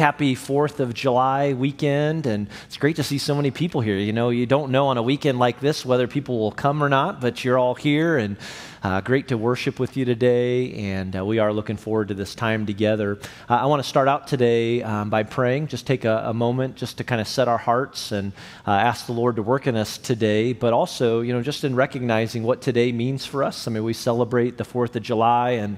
Happy 4th of July weekend, and it's great to see so many people here. You know, you don't know on a weekend like this whether people will come or not, but you're all here, and uh, great to worship with you today, and uh, we are looking forward to this time together. Uh, I want to start out today um, by praying. Just take a, a, moment just to kind of set our hearts and uh, ask the Lord to work in us today, but also, you know, just in recognizing what today means for us. I mean, we celebrate the 4th of July and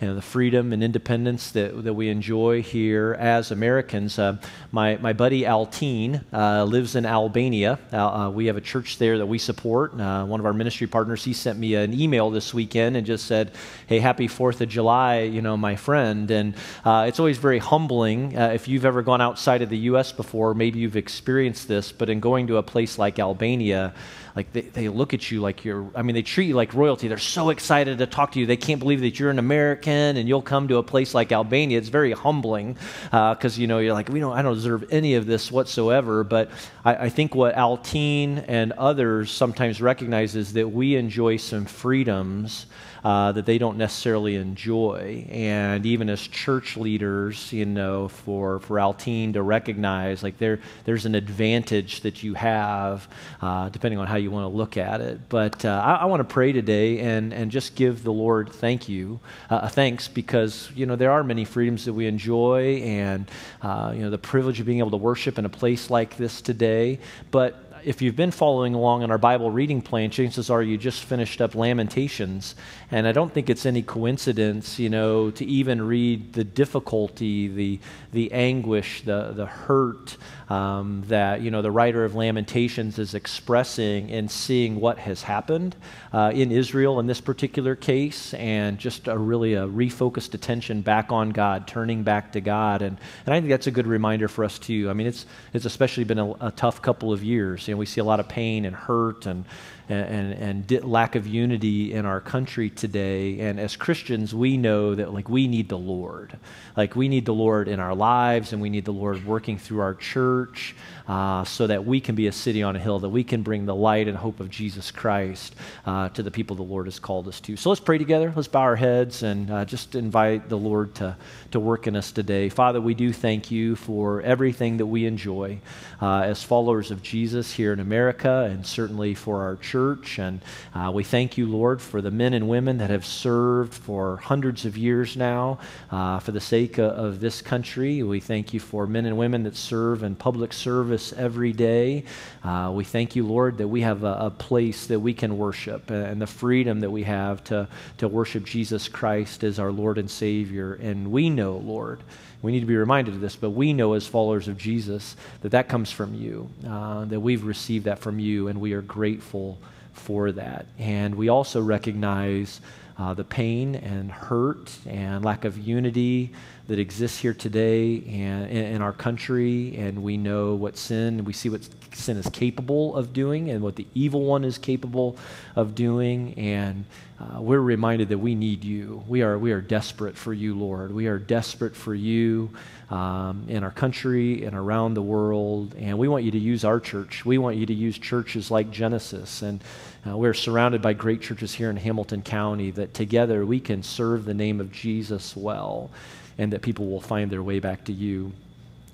you know, the freedom and independence that, that we enjoy here as Americans. Uh, my, my buddy Altin uh, lives in Albania. Uh, we have a church there that we support. Uh, one of our ministry partners, he sent me an email this weekend and just said, hey, happy 4th of July, you know, my friend. And uh, it's always very humbling. Uh, if you've ever gone outside of the U.S. before, maybe you've experienced this, but in going to a place like Albania, like they, they look at you like you're i mean they treat you like royalty. They're so excited to talk to you. They can't believe that you're an american and you'll come to a place like albania. It's very humbling because uh, you know you're like we don't i don't deserve any of this whatsoever. But i, I think what altin and others sometimes recognize is that we enjoy some freedoms uh, that they don't necessarily enjoy. And even as church leaders, you know, for, for Altin to recognize like there, there's an advantage that you have, uh, depending on how you want to look at it. But uh, I, I want to pray today and, and just give the Lord thank you, uh, thanks, because, you know, there are many freedoms that we enjoy and, uh, you know, the privilege of being able to worship in a place like this today. But if you've been following along in our Bible reading plan, chances are you just finished up Lamentations. And I don't think it's any coincidence, you know, to even read the difficulty, the, the anguish, the, the hurt um, that, you know, the writer of Lamentations is expressing in seeing what has happened uh, in Israel in this particular case, and just a really a refocused attention back on God, turning back to God. And, and I think that's a good reminder for us, too. I mean, it's, it's especially been a, a tough couple of years. You we see a lot of pain and hurt and and, and, and lack of unity in our country today. And as Christians, we know that like we need the Lord. Like we need the Lord in our lives, and we need the Lord working through our church uh, so that we can be a city on a hill, that we can bring the light and hope of Jesus Christ uh, to the people the Lord has called us to. So let's pray together. Let's bow our heads and uh, just invite the Lord to, to work in us today. Father, we do thank you for everything that we enjoy uh, as followers of Jesus here in America and certainly for our church. And uh, we thank you, Lord, for the men and women that have served for hundreds of years now uh, for the sake of, of this country. We thank you for men and women that serve in public service service every day. Uh, we thank you, Lord, that we have a, a, place that we can worship and the freedom that we have to, to worship Jesus Christ as our Lord and Savior. And we know, Lord, we need to be reminded of this, but we know as followers of Jesus that that comes from you, uh, that we've received that from you, and we are grateful for that. And we also recognize uh, the pain and hurt and lack of unity that exists here today and in our country, and we know what sin, we see what sin is capable of doing and what the evil one is capable of doing, and uh, we're reminded that we need you. We are, we are desperate for you, Lord. We are desperate for you um, in our country and around the world, and we want you to use our church. We want you to use churches like Genesis, and uh, we're surrounded by great churches here in Hamilton County that together we can serve the name of Jesus well and that people will find their way back to you.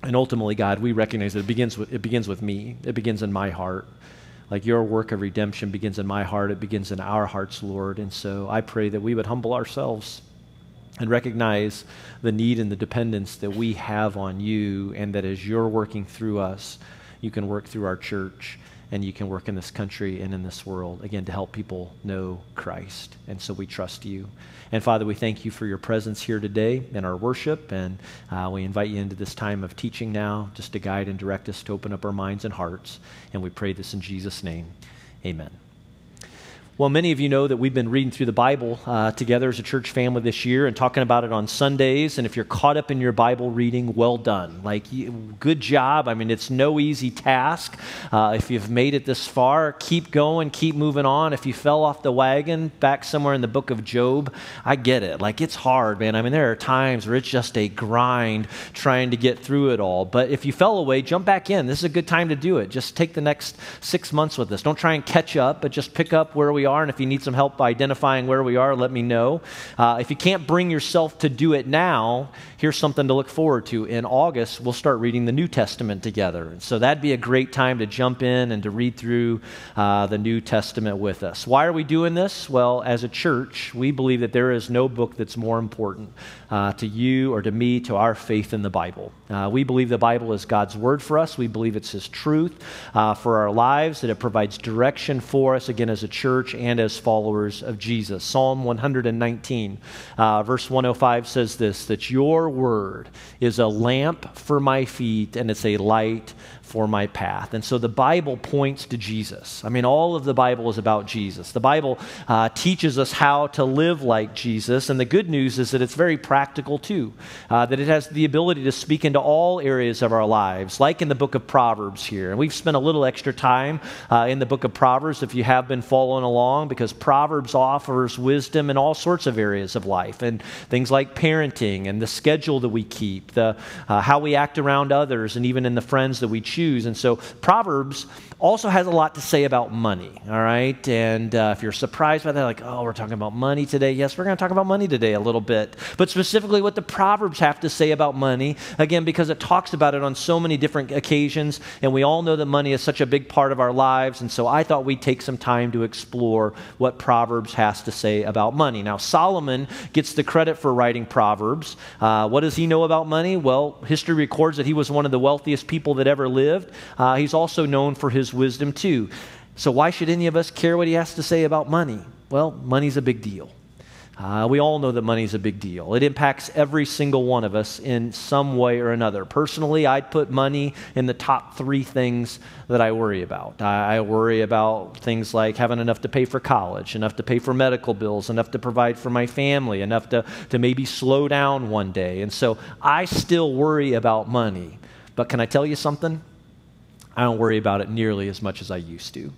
And ultimately, God, we recognize that it begins with, it begins with me, it begins in my heart. Like your work of redemption begins in my heart, it begins in our hearts, Lord. And so I pray that we would humble ourselves and recognize the need and the dependence that we have on you, and that as you're working through us, you can work through our church and you can work in this country and in this world, again, to help people know Christ. And so we trust you. And Father, we thank you for your presence here today in our worship. And uh, we invite you into this time of teaching now, just to guide and direct us to open up our minds and hearts. And we pray this in Jesus' name. Amen. Well, many of you know that we've been reading through the Bible uh, together as a church family this year and talking about it on Sundays. And if you're caught up in your Bible reading, well done. Like, good job. I mean, it's no easy task. Uh, if you've made it this far, keep going, keep moving on. If you fell off the wagon back somewhere in the book of Job, I get it. Like, it's hard, man. I mean, there are times where it's just a grind trying to get through it all. But if you fell away, jump back in. This is a good time to do it. Just take the next six months with us. Don't try and catch up, but just pick up where we are are. And if you need some help identifying where we are, let me know. Uh, if you can't bring yourself to do it now, here's something to look forward to. In August, we'll start reading the New Testament together. So that'd be a great time to jump in and to read through uh, the New Testament with us. Why are we doing this? Well, as a church, we believe that there is no book that's more important uh, to you or to me, to our faith in the Bible. Uh, we believe the Bible is God's word for us. We believe it's His truth uh, for our lives, that it provides direction for us, again, as a church and as followers of Jesus. Psalm 119, uh, verse 105 says this that your word is a lamp for my feet and it's a light for my path. And so the Bible points to Jesus. I mean, all of the Bible is about Jesus. The Bible uh, teaches us how to live like Jesus. And the good news is that it's very practical too, uh, that it has the ability to speak into all areas of our lives, like in the book of Proverbs here. And we've spent a little extra time uh, in the book of Proverbs if you have been following along, because Proverbs offers wisdom in all sorts of areas of life and things like parenting and the schedule that we keep, the, uh, how we act around others, and even in the friends that we choose And so Proverbs also has a lot to say about money, all right? And uh, if you're surprised by that, like, oh, we're talking about money today, yes, we're going to talk about money today a little bit. But specifically, what the Proverbs have to say about money, again, because it talks about it on so many different occasions, and we all know that money is such a big part of our lives. And so I thought we'd take some time to explore what Proverbs has to say about money. Now, Solomon gets the credit for writing Proverbs. Uh, what does he know about money? Well, history records that he was one of the wealthiest people that ever lived. Uh, he's also known for his wisdom too. So, why should any of us care what he has to say about money? Well, money's a big deal. Uh, we all know that money's a big deal. It impacts every single one of us in some way or another. Personally, I'd put money in the top three things that I worry about. I, I, worry about things like having enough to pay for college, enough to pay for medical bills, enough to provide for my family, enough to, to maybe slow down one day. And so I still worry about money. But can I tell you something? I don't worry about it nearly as much as I used to.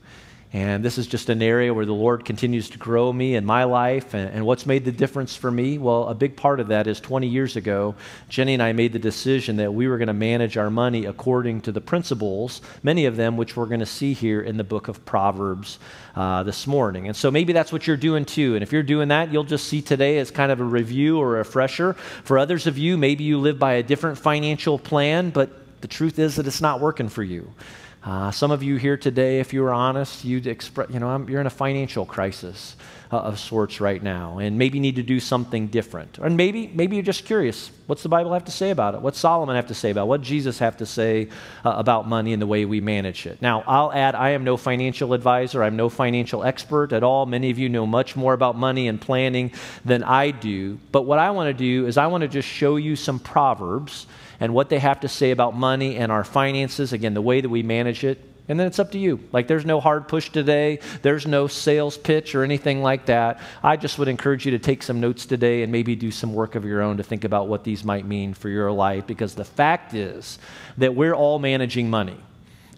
And this is just an area where the Lord continues to grow me in my life. And, and, what's made the difference for me? Well, a big part of that is 20 years ago, Jenny and I made the decision that we were going to manage our money according to the principles, many of them which we're going to see here in the book of Proverbs uh, this morning. And so maybe that's what you're doing too. And if you're doing that, you'll just see today as kind of a review or a refresher. For others of you, maybe you live by a different financial plan, but the truth is that it's not working for you. Uh, some of you here today, if you were honest, you'd express, you know, I'm, you're in a financial crisis uh, of sorts right now, and maybe need to do something different. Or maybe, maybe you're just curious. What's the Bible have to say about it? What's Solomon have to say about it? What Jesus have to say uh, about money and the way we manage it? Now, I'll add, I am no financial advisor. I'm no financial expert at all. Many of you know much more about money and planning than I do. But what I want to do is I want to just show you some proverbs and what they have to say about money and our finances, again, the way that we manage it. And then it's up to you. Like, there's no hard push today. There's no sales pitch or anything like that. I just would encourage you to take some notes today and maybe do some work of your own to think about what these might mean for your life. Because the fact is that we're all managing money.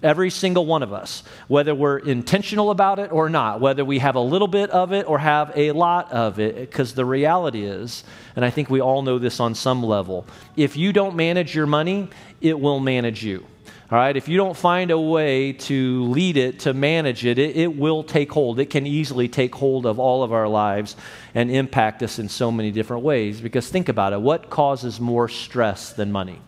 Every single one of us, whether we're intentional about it or not, whether we have a little bit of it or have a lot of it, because the reality is, and I think we all know this on some level, if you don't manage your money, it will manage you. All right, if you don't find a way to lead it, to manage it, it, it, will take hold. It can easily take hold of all of our lives and impact us in so many different ways. Because think about it what causes more stress than money?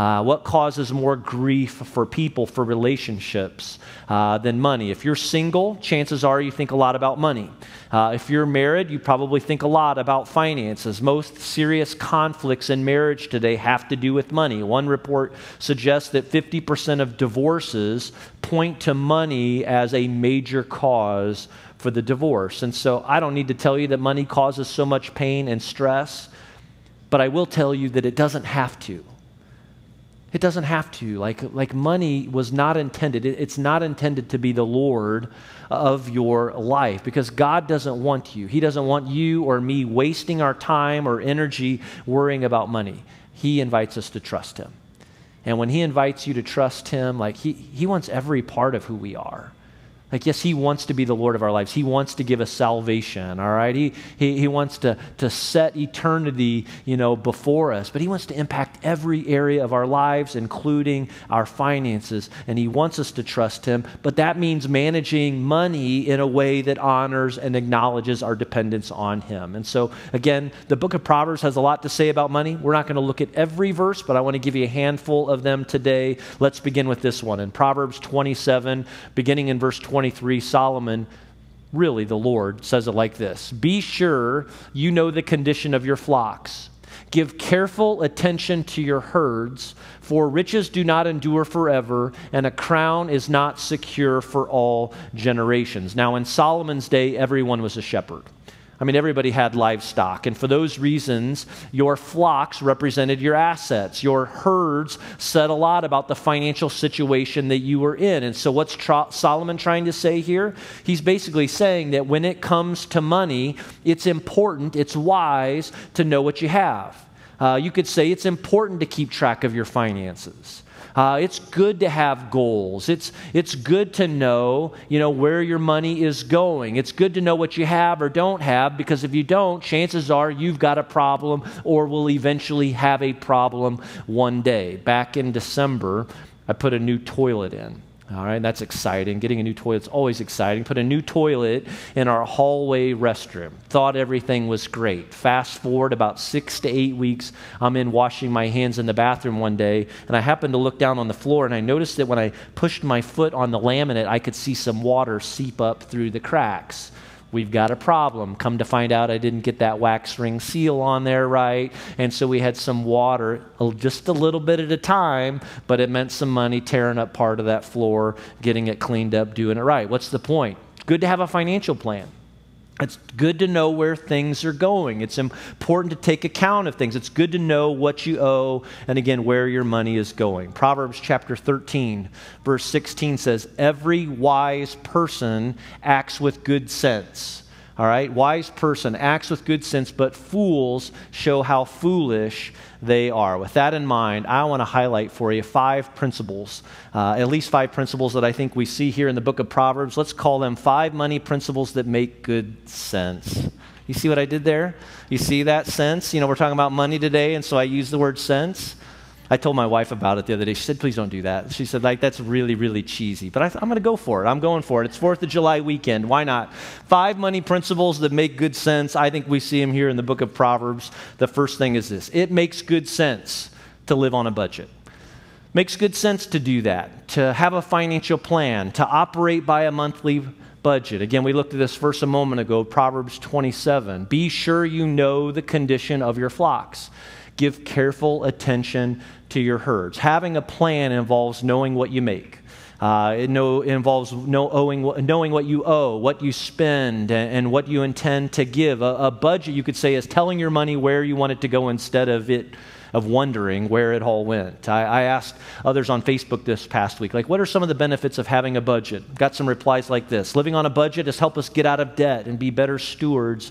Uh, what causes more grief for people, for relationships, uh, than money? If you're single, chances are you think a lot about money. Uh, if you're married, you probably think a lot about finances. Most serious conflicts in marriage today have to do with money. One report suggests that 50% of divorces point to money as a major cause for the divorce. And so I don't need to tell you that money causes so much pain and stress, but I will tell you that it doesn't have to. It doesn't have to. Like, like money was not intended, it, it's not intended to be the Lord of your life because God doesn't want you. He doesn't want you or me wasting our time or energy worrying about money. He invites us to trust Him. And when He invites you to trust Him, like He, he wants every part of who we are. Like, yes, He wants to be the Lord of our lives. He wants to give us salvation, all right? He, he, he wants to, to set eternity, you know, before us, but He wants to impact every area of our lives, including our finances, and He wants us to trust Him, but that means managing money in a way that honors and acknowledges our dependence on Him. And so, again, the book of Proverbs has a lot to say about money. We're not going to look at every verse, but I want to give you a handful of them today. Let's begin with this one. In Proverbs 27, beginning in verse 20, 23, Solomon, really the Lord, says it like this Be sure you know the condition of your flocks. Give careful attention to your herds, for riches do not endure forever, and a crown is not secure for all generations. Now, in Solomon's day, everyone was a shepherd. I mean, everybody had livestock. And for those reasons, your flocks represented your assets. Your herds said a lot about the financial situation that you were in. And so, what's Solomon trying to say here? He's basically saying that when it comes to money, it's important, it's wise to know what you have. Uh, you could say it's important to keep track of your finances. Uh, it's good to have goals. It's, it's good to know, you know, where your money is going. It's good to know what you have or don't have because if you don't, chances are you've got a problem or will eventually have a problem one day. Back in December, I put a new toilet in. All right, that's exciting. Getting a new toilet's always exciting. Put a new toilet in our hallway restroom. Thought everything was great. Fast forward about six to eight weeks, I'm in washing my hands in the bathroom one day, and I happened to look down on the floor, and I noticed that when I pushed my foot on the laminate, I could see some water seep up through the cracks we've got a problem. Come to find out, I didn't get that wax ring seal on there right. And so we had some water just a little bit at a time, but it meant some money tearing up part of that floor, getting it cleaned up, doing it right. What's the point? Good to have a financial plan. It's good to know where things are going. It's important to take account of things. It's good to know what you owe and again where your money is going. Proverbs chapter 13, verse 16 says, Every wise person acts with good sense. All right, wise person acts with good sense, but fools show how foolish they are. With that in mind, I want to highlight for you five principles, uh, at least five principles that I think we see here in the book of Proverbs. Let's call them five money principles that make good sense. You see what I did there? You see that sense? You know, we're talking about money today, and so I use the word sense. I told my wife about it the other day. She said, please don't do that. She said, like, that's really, really cheesy. But I am going to go for it. I'm going for it. It's 4th of July weekend. Why not? Five money principles that make good sense. I think we see them here in the book of Proverbs. The first thing is this it makes good sense to live on a budget. Makes good sense to do that, to have a financial plan, to operate by a monthly budget. Again, we looked at this verse a moment ago, Proverbs 27. Be sure you know the condition of your flocks. Give careful attention to your herds. Having a plan involves knowing what you make. Uh, it, know, it, involves know, owing, knowing what you owe, what you spend, and, and what you intend to give. A, a, budget, you could say, is telling your money where you want it to go instead of it of wondering where it all went. I, I asked others on Facebook this past week, like, what are some of the benefits of having a budget? Got some replies like this: Living on a budget has helped us get out of debt and be better stewards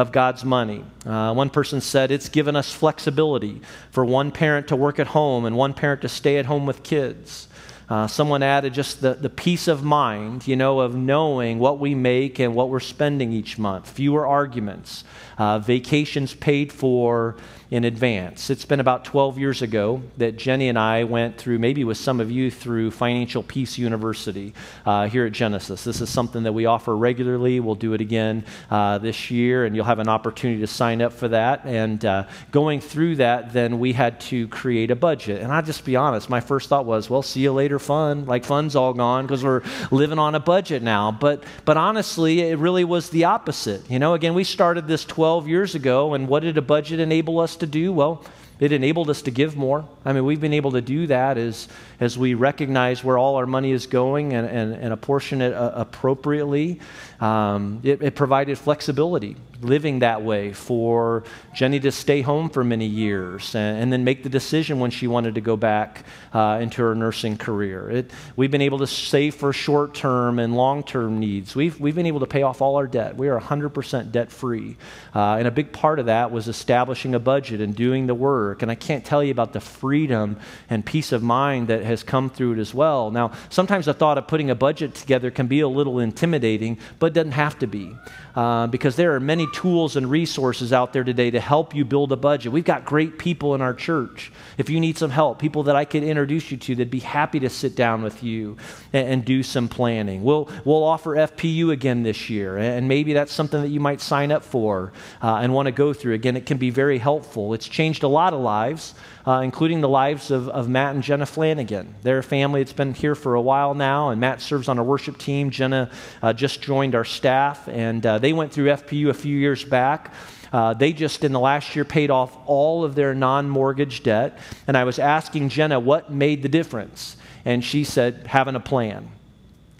of God's money. Uh, one person said it's given us flexibility for one parent to work at home and one parent to stay at home with kids. Uh, someone added just the, the peace of mind, you know, of knowing what we make and what we're spending each month. Fewer arguments, uh, vacations paid for in advance. It's been about 12 years ago that Jenny and I went through, maybe with some of you, through Financial Peace University uh, here at Genesis. This is something that we offer regularly. We'll do it again uh, this year, and you'll have an opportunity to sign up for that. And uh, going through that, then we had to create a budget. And I'll just be honest, my first thought was, well, see you later, fun. Like, fun's all gone because we're living on a budget now. But, but honestly, it really was the opposite. You know, again, we started this 12 years ago, and what did a budget enable us to do? Well, it enabled us to give more. I mean, we've been able to do that as, as we recognize where all our money is going and, and, and apportion it uh, appropriately. Um, it, it, provided flexibility, living that way, for Jenny to stay home for many years and, and then make the decision when she wanted to go back uh, into her nursing career. It, we've been able to save for short term and long term needs. We've, we've been able to pay off all our debt. We are 100% debt free. Uh, and a big part of that was establishing a budget and doing the work. And I can't tell you about the freedom and peace of mind that has come through it as well. Now, sometimes the thought of putting a budget together can be a little intimidating, but it doesn't have to be. Uh, because there are many tools and resources out there today to help you build a budget. We've got great people in our church. If you need some help, people that I could introduce you to that'd be happy to sit down with you and, and do some planning. We'll, we'll offer FPU again this year, and maybe that's something that you might sign up for uh, and want to go through. Again, it can be very helpful. It's changed a lot of lives uh, including the lives of, of Matt and Jenna Flanagan. They're a family that's been here for a while now, and Matt serves on our worship team. Jenna uh, just joined our staff, and uh, they went through FPU a few years back. Uh, they just in the last year paid off all of their non mortgage debt. And I was asking Jenna what made the difference. And she said, having a plan.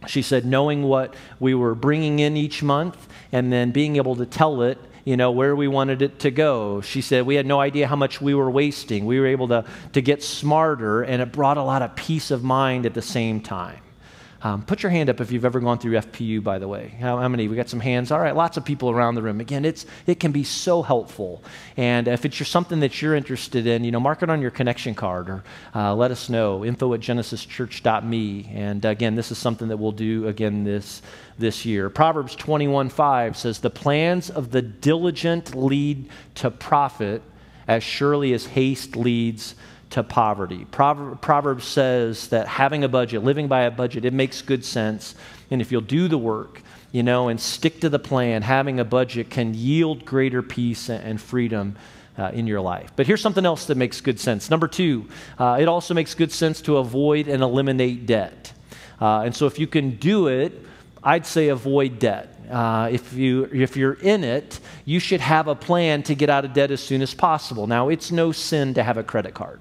She said, knowing what we were bringing in each month and then being able to tell it you know, where we wanted it to go. She said we had no idea how much we were wasting. We were able to, to get smarter, and it brought a lot of peace of mind at the same time. Um, put your hand up if you've ever gone through FPU, by the way. How, how, many? We got some hands. All right, lots of people around the room. Again, it's, it can be so helpful. And if it's something that you're interested in, you know, mark it on your connection card or uh, let us know. Info at genesischurch.me. And again, this is something that we'll do again this, this year. Proverbs 21.5 says, The plans of the diligent lead to profit as surely as haste leads to poverty. Proverbs says that having a budget, living by a budget, it makes good sense. And if you'll do the work, you know, and stick to the plan, having a budget can yield greater peace and freedom uh, in your life. But here's something else that makes good sense. Number two, uh, it also makes good sense to avoid and eliminate debt. Uh, and so if you can do it, I'd say avoid debt. Uh, if, you, if you're in it, you should have a plan to get out of debt as soon as possible. Now, it's no sin to have a credit card.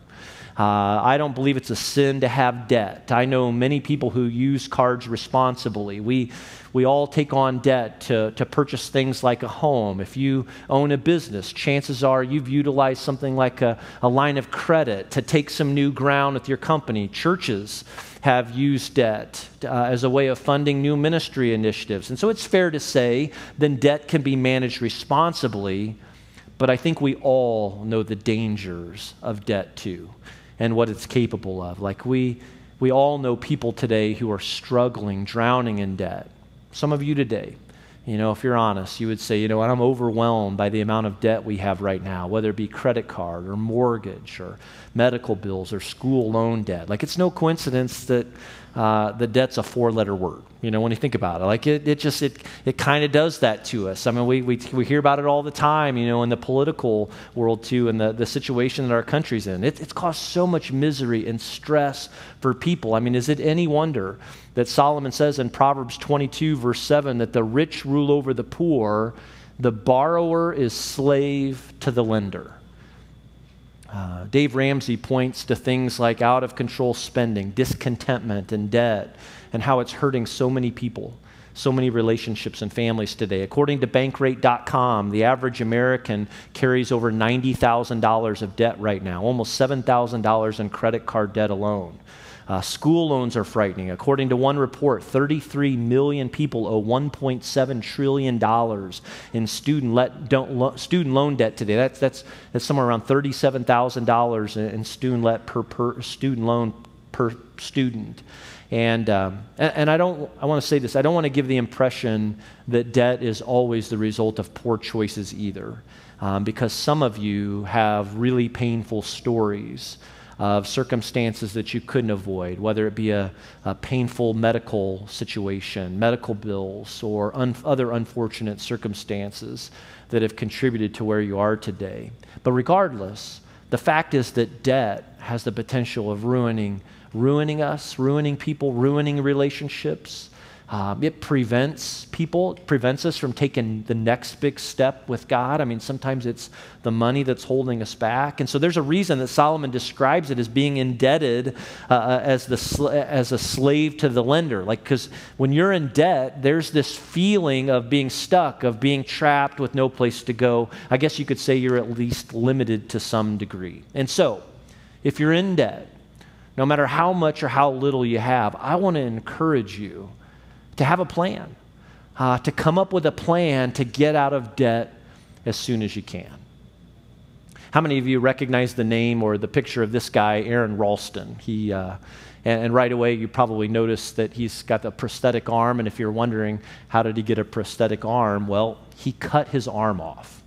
Uh, I don't believe it's a sin to have debt. I know many people who use cards responsibly. We, we all take on debt to, to purchase things like a home. If you own a business, chances are you've utilized something like a, a line of credit to take some new ground with your company. Churches have used debt uh, as a way of funding new ministry initiatives. And so it's fair to say then debt can be managed responsibly, but I think we all know the dangers of debt too and what it's capable of. Like we, we all know people today who are struggling, drowning in debt. Some of you today, you know, if you're honest, you would say, you know what, I'm overwhelmed by the amount of debt we have right now, whether it be credit card or mortgage or medical bills or school loan debt. Like, it's no coincidence that uh, the debt's a four letter word, you know, when you think about it. Like, it, it just, it, it kind of does that to us. I mean, we, we, we hear about it all the time, you know, in the political world, too, and the, the situation that our country's in. It, it's caused so much misery and stress for people. I mean, is it any wonder that Solomon says in Proverbs 22, verse 7, that the rich rule over the poor, the borrower is slave to the lender? Uh, Dave Ramsey points to things like out of control spending, discontentment, and debt, and how it's hurting so many people, so many relationships and families today. According to Bankrate.com, the average American carries over $90,000 of debt right now, almost $7,000 in credit card debt alone. Uh, school loans are frightening. According to one report, 33 million people owe $1.7 trillion in student, let, lo, student loan debt today. That's, that's, that's somewhere around $37,000 in student, let per, per, student loan per student. And, um, and, and, I don't, I want to say this, I don't want to give the impression that debt is always the result of poor choices either. Um, because some of you have really painful stories of circumstances that you couldn't avoid, whether it be a, a painful medical situation, medical bills, or un- other unfortunate circumstances that have contributed to where you are today. But regardless, the fact is that debt has the potential of ruining, ruining us, ruining people, ruining relationships. Um, it prevents people, prevents us from taking the next big step with God. I mean, sometimes it's the money that's holding us back. And so there's a reason that Solomon describes it as being indebted uh, uh as, the sl- as a slave to the lender. Like, because when you're in debt, there's this feeling of being stuck, of being trapped with no place to go. I guess you could say you're at least limited to some degree. And so, if you're in debt, no matter how much or how little you have, I want to encourage you to have a plan, uh, to come up with a plan to get out of debt as soon as you can. How many of you recognize the name or the picture of this guy, Aron Ralston? He, uh, and, and, right away, you probably notice that he's got a prosthetic arm. And if you're wondering, how did he get a prosthetic arm? Well, he cut his arm off.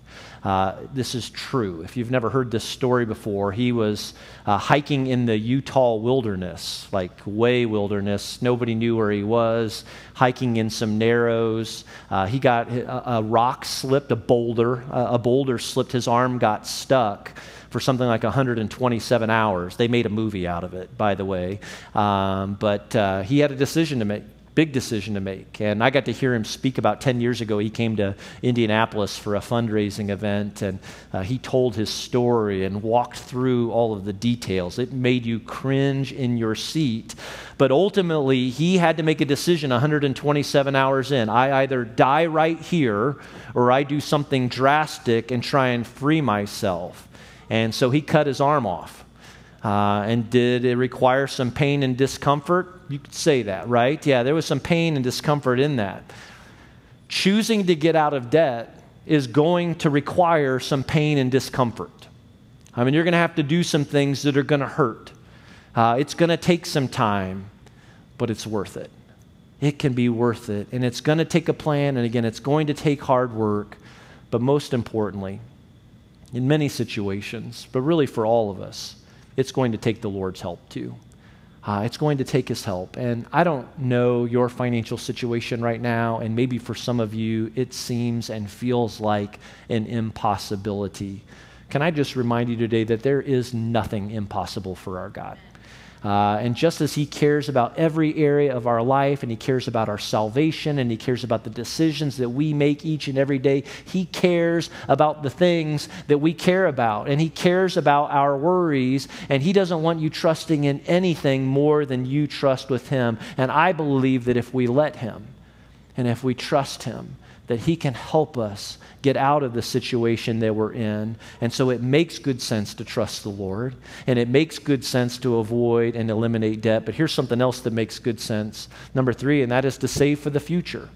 Uh, this is true. If you've never heard this story before, he was uh, hiking in the Utah wilderness, like way wilderness. Nobody knew where he was, hiking in some narrows. Uh, he got a, a, rock slipped, a boulder, a boulder slipped, his arm got stuck for something like 127 hours. They made a movie out of it, by the way. Um, but uh, he had a decision to make big decision to make. And I got to hear him speak about 10 years ago. He came to Indianapolis for a fundraising event and uh, he told his story and walked through all of the details. It made you cringe in your seat. But ultimately, he had to make a decision 127 hours in. I either die right here or I do something drastic and try and free myself. And so he cut his arm off. Uh, and did it require some pain and discomfort? You could say that, right? Yeah, there was some pain and discomfort in that. Choosing to get out of debt is going to require some pain and discomfort. I mean, you're going to have to do some things that are going to hurt. Uh, it's going to take some time, but it's worth it. It can be worth it. And it's going to take a plan, and again, it's going to take hard work. But most importantly, in many situations, but really for all of us, it's going to take the Lord's help too. Uh, it's going to take his help. And I don't know your financial situation right now, and maybe for some of you, it seems and feels like an impossibility. Can I just remind you today that there is nothing impossible for our God? Uh, and just as He cares about every area of our life, and He cares about our salvation, and He cares about the decisions that we make each and every day, He cares about the things that we care about. And He cares about our worries, and He doesn't want you trusting in anything more than you trust with Him. And I believe that if we let Him, and if we trust Him, that He can help us get out of the situation that we're in. And so it makes good sense to trust the Lord, and it makes good sense to avoid and eliminate debt. But here's something else that makes good sense. Number three, and that is to save for the future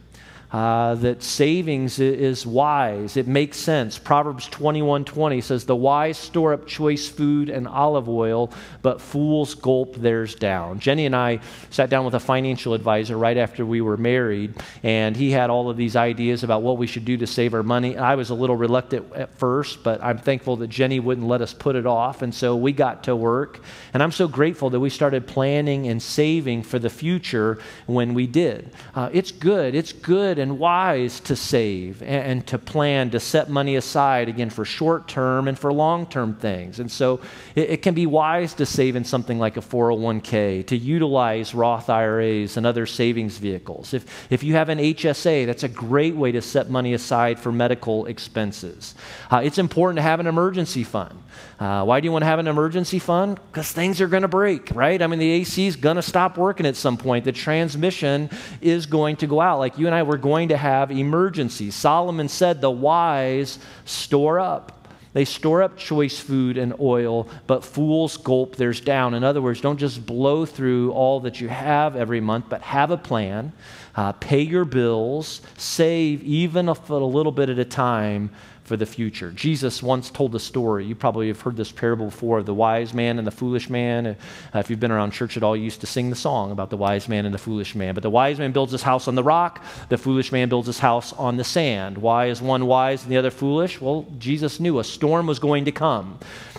uh, that savings is wise. It makes sense. Proverbs 21 20 says, The wise store up choice food and olive oil, but fools gulp theirs down. Jenny and I sat down with a financial advisor right after we were married, and he had all of these ideas about what we should do to save our money. I was a little reluctant at first, but I'm thankful that Jenny wouldn't let us put it off, and so we got to work. And I'm so grateful that we started planning and saving for the future when we did. Uh, it's good. It's good good and wise to save and, and to plan to set money aside again for short term and for long term things. And so it, it can be wise to save in something like a 401k, to utilize Roth IRAs and other savings vehicles. If, if you have an HSA, that's a great way to set money aside for medical expenses. Uh, it's important to have an emergency fund. Uh, why do you want to have an emergency fund? Because things are going to break, right? I mean, the AC is going to stop working at some point. The transmission is going to go out. Like you and I were going to have emergencies. Solomon said, The wise store up. They store up choice food and oil, but fools gulp theirs down. In other words, don't just blow through all that you have every month, but have a plan. Uh, pay your bills, save even a, a little bit at a time for the future. Jesus once told a story. You probably have heard this parable before of the wise man and the foolish man. Uh, if you've been around church at all, you used to sing the song about the wise man and the foolish man. But the wise man builds his house on the rock, the foolish man builds his house on the sand. Why is one wise and the other foolish? Well, Jesus knew a storm was going to come.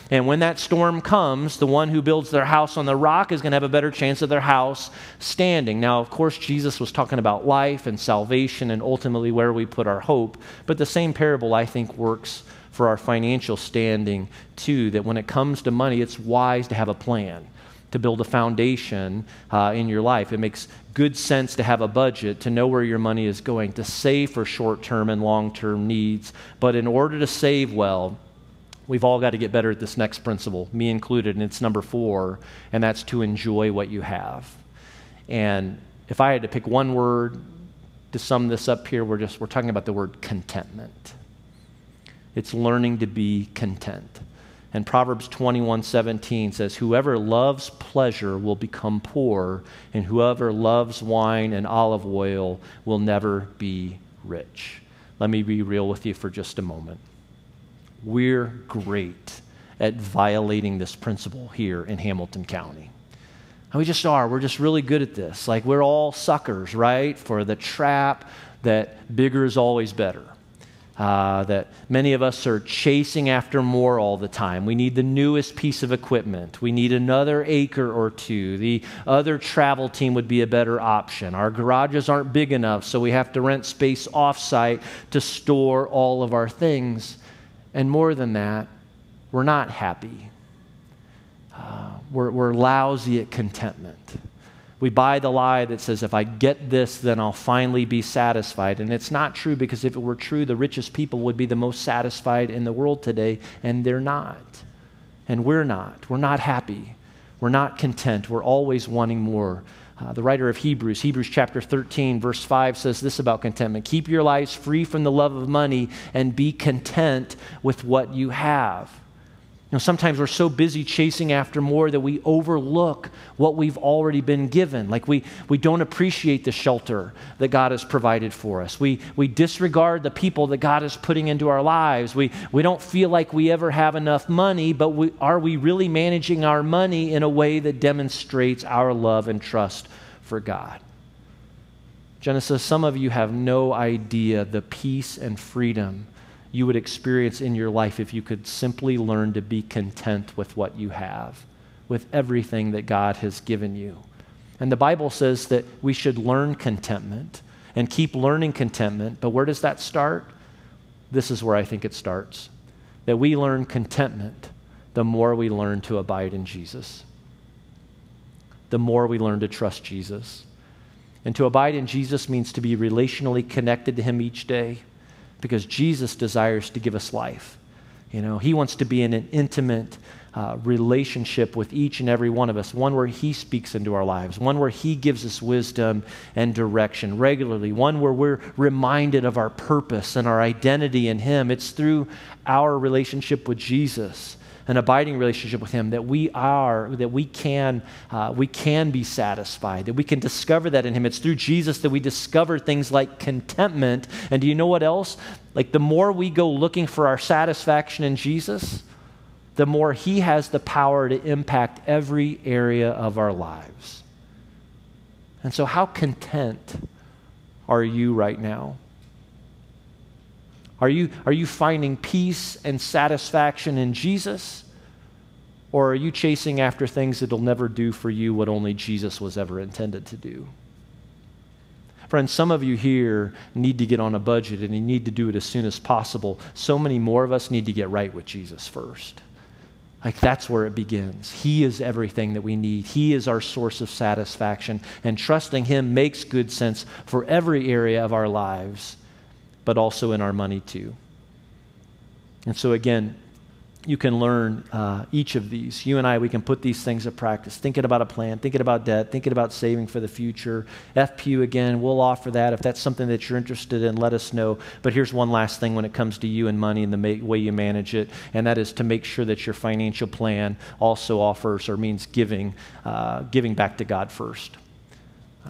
And when that storm comes, the one who builds their house on the rock is going to have a better chance of their house standing. Now, of course, Jesus was talking about life and salvation and ultimately where we put our hope. But the same parable, I think, works for our financial standing too. That when it comes to money, it's wise to have a plan. to build a foundation uh, in your life. It makes good sense to have a budget, to know where your money is going, to save for short term and long term needs. But in order to save well, we've all got to get better at this next principle, me included, and it's number four, and that's to enjoy what you have. And if I had to pick one word to sum this up here, we're just we're talking about the word contentment. It's learning to be content. And Proverbs 21 17 says, Whoever loves pleasure will become poor, and whoever loves wine and olive oil will never be rich. Let me be real with you for just a moment. We're great at violating this principle here in Hamilton County. And we just are. We're just really good at this. Like, we're all suckers, right? For the trap that bigger is always better uh, that many of us are chasing after more all the time. We need the newest piece of equipment. We need another acre or two. The other travel team would be a better option. Our garages aren't big enough, so we have to rent space offsite to store all of our things. And more than that, we're not happy. Uh, we're, we're lousy at contentment. We buy the lie that says, if I get this, then I'll finally be satisfied. And it's not true because if it were true, the richest people would be the most satisfied in the world today, and they're not. And we're not. We're not happy. We're not content. We're always wanting more. Uh, the writer of Hebrews, Hebrews chapter 13, verse 5 says this about contentment Keep your lives free from the love of money and be content with what you have. You know, sometimes we're so busy chasing after more that we overlook what we've already been given. Like we, we don't appreciate the shelter that God has provided for us. We, we disregard the people that God is putting into our lives. We, we don't feel like we ever have enough money, but we, are we really managing our money in a way that demonstrates our love and trust for God? Genesis, some of you have no idea the peace and freedom you would experience in your life if you could simply learn to be content with what you have, with everything that God has given you. And the Bible says that we should learn contentment and keep learning contentment. But where does that start? This is where I think it starts. That we learn contentment the more we learn to abide in Jesus, the more we learn to trust Jesus. And to abide in Jesus means to be relationally connected to Him each day because Jesus desires to give us life. You know, He wants to be in an intimate uh, relationship with each and every one of us, one where He speaks into our lives, one where He gives us wisdom and direction regularly, one where we're reminded of our purpose and our identity in Him. It's through our relationship with Jesus an abiding relationship with Him, that we are, that we can, uh, we can be satisfied, that we can discover that in Him. It's through Jesus that we discover things like contentment. And do you know what else? Like the more we go looking for our satisfaction in Jesus, the more He has the power to impact every area of our lives. And so, how content are you right now? Are you, are you finding peace and satisfaction in Jesus? Or are you chasing after things that'll never do for you what only Jesus was ever intended to do? Friends, some of you here need to get on a budget and you need to do it as soon as possible. So many more of us need to get right with Jesus first. Like that's where it begins. He is everything that we need. He is our source of satisfaction. And trusting Him makes good sense for every area of our lives but also in our money too. And so, again, you can learn uh, each of these. You and I, we can put these things to practice. Thinking about a plan, thinking about debt, thinking about saving for the future. FPU, again, we'll offer that. If that's something that you're interested in, let us know. But here's one last thing when it comes to you and money and the ma- way you manage it, and that is to make sure that your financial plan also offers or means giving, uh, giving back to God first.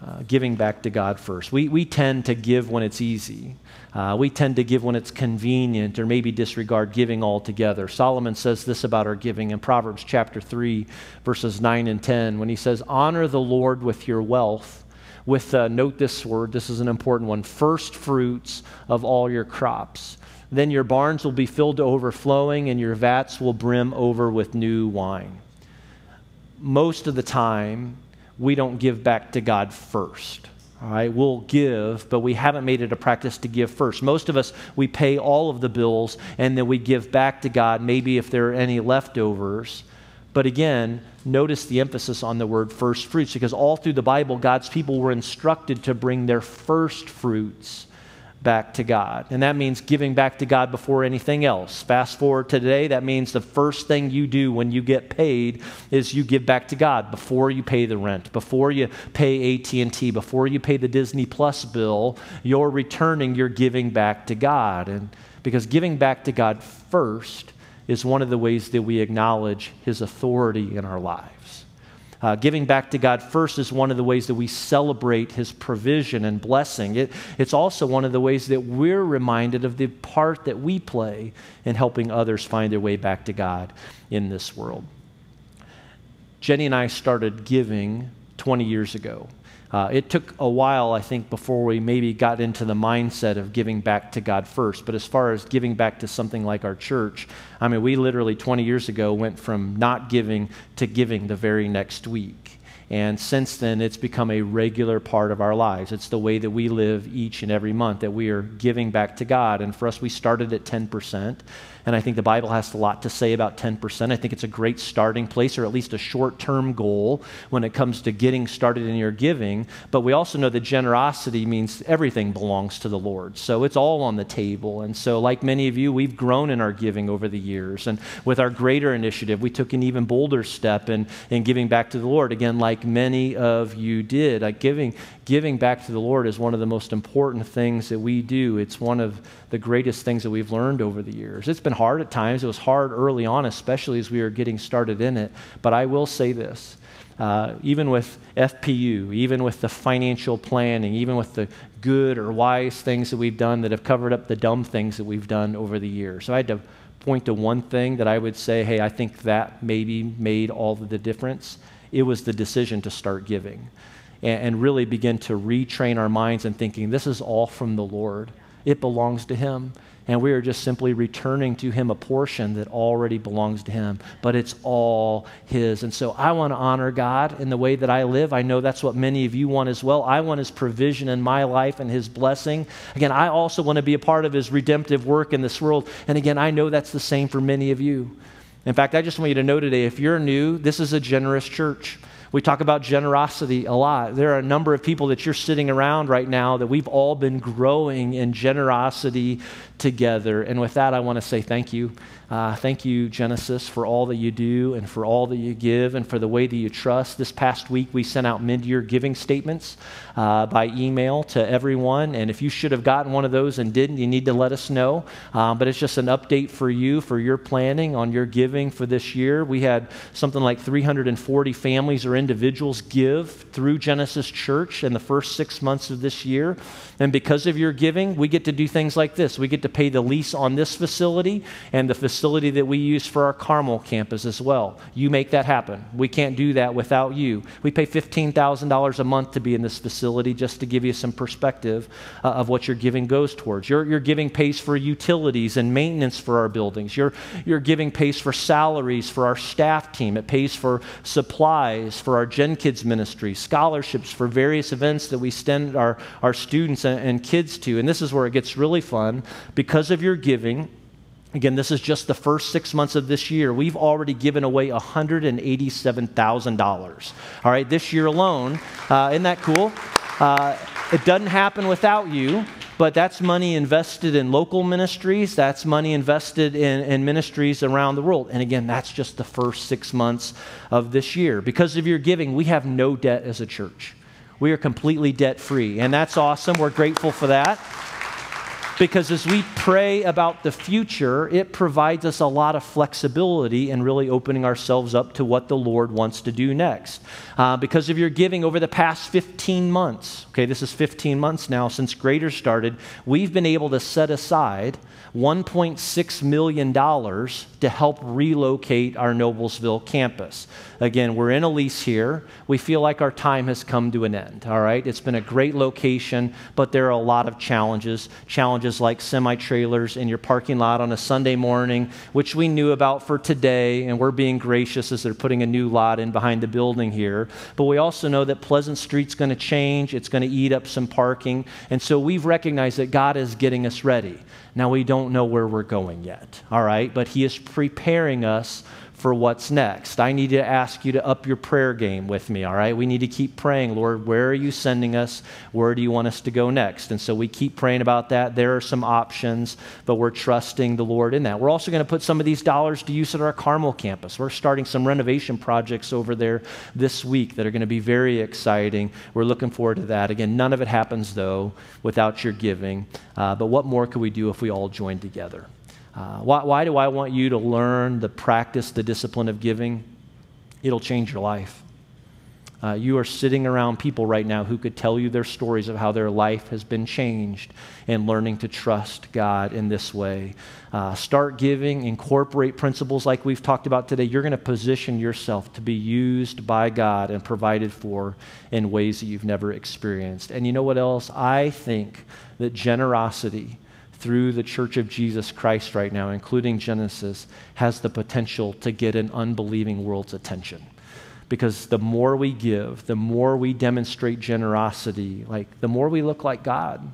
Uh, giving back to God first. We, we tend to give when it's easy. Uh, we tend to give when it's convenient or maybe disregard giving altogether. Solomon says this about our giving in Proverbs chapter 3, verses 9 and 10, when he says, Honor the Lord with your wealth, with, uh, note this word, this is an important one, first fruits of all your crops. Then your barns will be filled to overflowing, and your vats will brim over with new wine. Most of the time, we don't give back to God first. All right, we'll give, but we haven't made it a practice to give first. Most of us, we pay all of the bills and then we give back to God, maybe if there are any leftovers. But again, notice the emphasis on the word first fruits because all through the Bible, God's people were instructed to bring their first fruits back to God. And that means giving back to God before anything else. Fast forward to today, that means the first thing you do when you get paid is you give back to God before you pay the rent, before you pay AT&T, before you pay the Disney Plus bill, you're returning, you're giving back to God. And because giving back to God first is one of the ways that we acknowledge his authority in our lives. Uh, giving back to God first is one of the ways that we celebrate His provision and blessing. It, it's also one of the ways that we're reminded of the part that we play in helping others find their way back to God in this world. Jenny and I started giving 20 years ago. Uh, it took a while, I think, before we maybe got into the mindset of giving back to God first. But as far as giving back to something like our church, I mean, we literally 20 years ago went from not giving to giving the very next week. And since then, it's become a regular part of our lives. It's the way that we live each and every month, that we are giving back to God. And for us, we started at 10%. And I think the Bible has a lot to say about 10%. I think it's a great starting place, or at least a short term goal when it comes to getting started in your giving. But we also know that generosity means everything belongs to the Lord. So it's all on the table. And so, like many of you, we've grown in our giving over the years. And with our greater initiative, we took an even bolder step in, in giving back to the Lord. Again, like many of you did. Like giving, giving back to the Lord is one of the most important things that we do. It's one of the greatest things that we've learned over the years. It's been hard at times. It was hard early on, especially as we were getting started in it. But I will say this. Uh, even with FPU, even with the financial planning, even with the good or wise things that we've done that have covered up the dumb things that we've done over the years. So I had to point to one thing that I would say, hey, I think that maybe made all of the difference. It was the decision to start giving and, and really begin to retrain our minds and thinking, this is all from the Lord. It belongs to Him. And we are just simply returning to Him a portion that already belongs to Him, but it's all His. And so I want to honor God in the way that I live. I know that's what many of you want as well. I want His provision in my life and His blessing. Again, I also want to be a part of His redemptive work in this world. And again, I know that's the same for many of you. In fact, I just want you to know today if you're new, this is a generous church. We talk about generosity a lot. There are a number of people that you're sitting around right now that we've all been growing in generosity together. And with that, I want to say thank you. Uh, thank you, Genesis, for all that you do and for all that you give and for the way that you trust. This past week, we sent out mid year giving statements uh, by email to everyone. And if you should have gotten one of those and didn't, you need to let us know. Um, but it's just an update for you for your planning on your giving for this year. We had something like 340 families or individuals give through Genesis Church in the first six months of this year. And because of your giving, we get to do things like this. We get to pay the lease on this facility and the facility that we use for our Carmel campus as well. You make that happen. We can't do that without you. We pay $15,000 a month to be in this facility just to give you some perspective uh, of what your giving goes towards. Your, your giving pays for utilities and maintenance for our buildings. Your, your giving pays for salaries for our staff team. It pays for supplies for our Gen Kids ministry, scholarships for various events that we send our, our students and kids to. And this is where it gets really fun. Because of your giving, Again, this is just the first six months of this year. We've already given away $187,000. All right, this year alone. Uh, isn't that cool? Uh, it doesn't happen without you, but that's money invested in local ministries. That's money invested in, in ministries around the world. And again, that's just the first six months of this year. Because of your giving, we have no debt as a church. We are completely debt free. And that's awesome. We're grateful for that. Because as we pray about the future, it provides us a lot of flexibility in really opening ourselves up to what the Lord wants to do next. Uh, because of your giving over the past 15 months, okay, this is 15 months now since Greater started, we've been able to set aside $1.6 million to help relocate our Noblesville campus. Again, we're in a lease here. We feel like our time has come to an end, all right? It's been a great location, but there are a lot of challenges. Challenges like semi trailers in your parking lot on a Sunday morning, which we knew about for today, and we're being gracious as they're putting a new lot in behind the building here. But we also know that Pleasant Street's going to change, it's going to eat up some parking. And so we've recognized that God is getting us ready. Now, we don't know where we're going yet, all right? But He is preparing us for what's next. I need to ask you to up your prayer game with me, all right? We need to keep praying, Lord, where are you sending us? Where do you want us to go next? And so we keep praying about that. There are some options, but we're trusting the Lord in that. We're also going to put some of these dollars to use at our Carmel campus. We're starting some renovation projects over there this week that are going to be very exciting. We're looking forward to that. Again, none of it happens, though, without your giving. Uh, but what more could we do if we all joined together? Uh, why, why do I want you to learn the practice, the discipline of giving? It'll change your life. Uh, you are sitting around people right now who could tell you their stories of how their life has been changed in learning to trust God in this way. Uh, start giving, incorporate principles like we've talked about today. You're going to position yourself to be used by God and provided for in ways that you've never experienced. And you know what else? I think that generosity through the Church of Jesus Christ right now, including Genesis, has the potential to get an unbelieving world's attention. Because the more we give, the more we demonstrate generosity, like the more we look like God.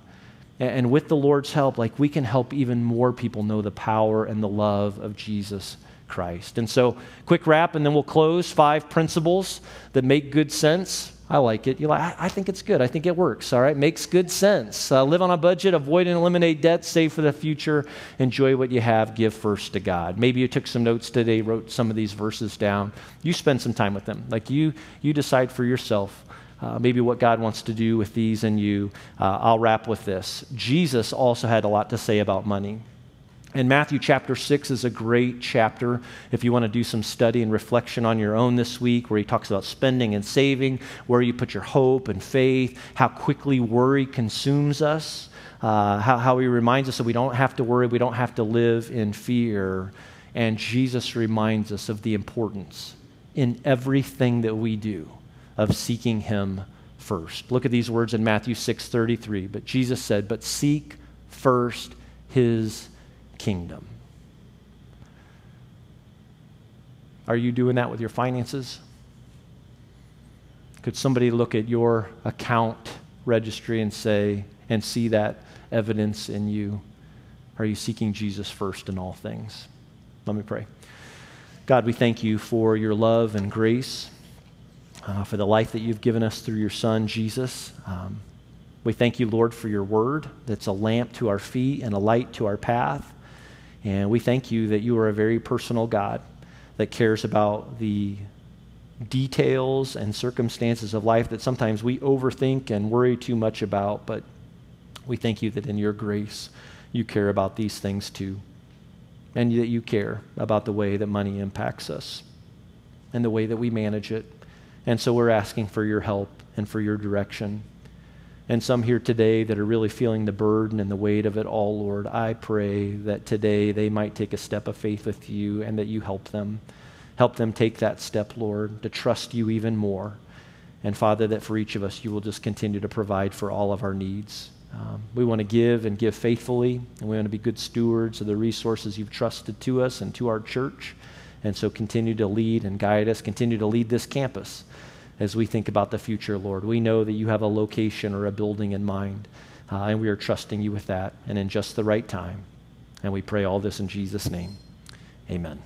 And with the Lord's help, like we can help even more people know the power and the love of Jesus Christ. And so, quick wrap, and then we'll close. Five principles that make good sense I like it. You're like, I, I, think it's good. I think it works. All right, makes good sense. Uh, live on a budget, avoid and eliminate debt, save for the future, enjoy what you have, give first to God. Maybe you took some notes today, wrote some of these verses down. You spend some time with them. Like you, you decide for yourself. Uh, maybe what God wants to do with these and you. Uh, I'll wrap with this. Jesus also had a lot to say about money. And Matthew chapter 6 is a great chapter if you want to do some study and reflection on your own this week, where he talks about spending and saving, where you put your hope and faith, how quickly worry consumes us, uh, how, how he reminds us that we don't have to worry, we don't have to live in fear. And Jesus reminds us of the importance in everything that we do of seeking him first. Look at these words in Matthew 6:33. But Jesus said, "But seek first his kingdom. Are you doing that with your finances? Could somebody look at your account registry and say, and see that evidence in you? Are you seeking Jesus first in all things? Let me pray. God, we thank you for your love and grace, uh, for the life that you've given us through your Son, Jesus. Um, we thank you, Lord, for your word that's a lamp to our feet and a light to our path. And we thank you that you are a very personal God that cares about the details and circumstances of life that sometimes we overthink and worry too much about. But we thank you that in your grace, you care about these things too. And that you care about the way that money impacts us and the way that we manage it. And so we're asking for your help and for your direction and some here today that are really feeling the burden and the weight of it all, Lord, I pray that today they might take a step of faith with you and that you help them. Help them take that step, Lord, to trust you even more. And Father, that for each of us, you will just continue to provide for all of our needs. Um, we want to give and give faithfully, and we want to be good stewards of the resources you've trusted to us and to our church. And so continue to lead and guide us, continue to lead this campus as we think about the future, Lord. We know that you have a location or a building in mind, uh, and we are trusting you with that and in just the right time. And we pray all this in Jesus' name. Amen.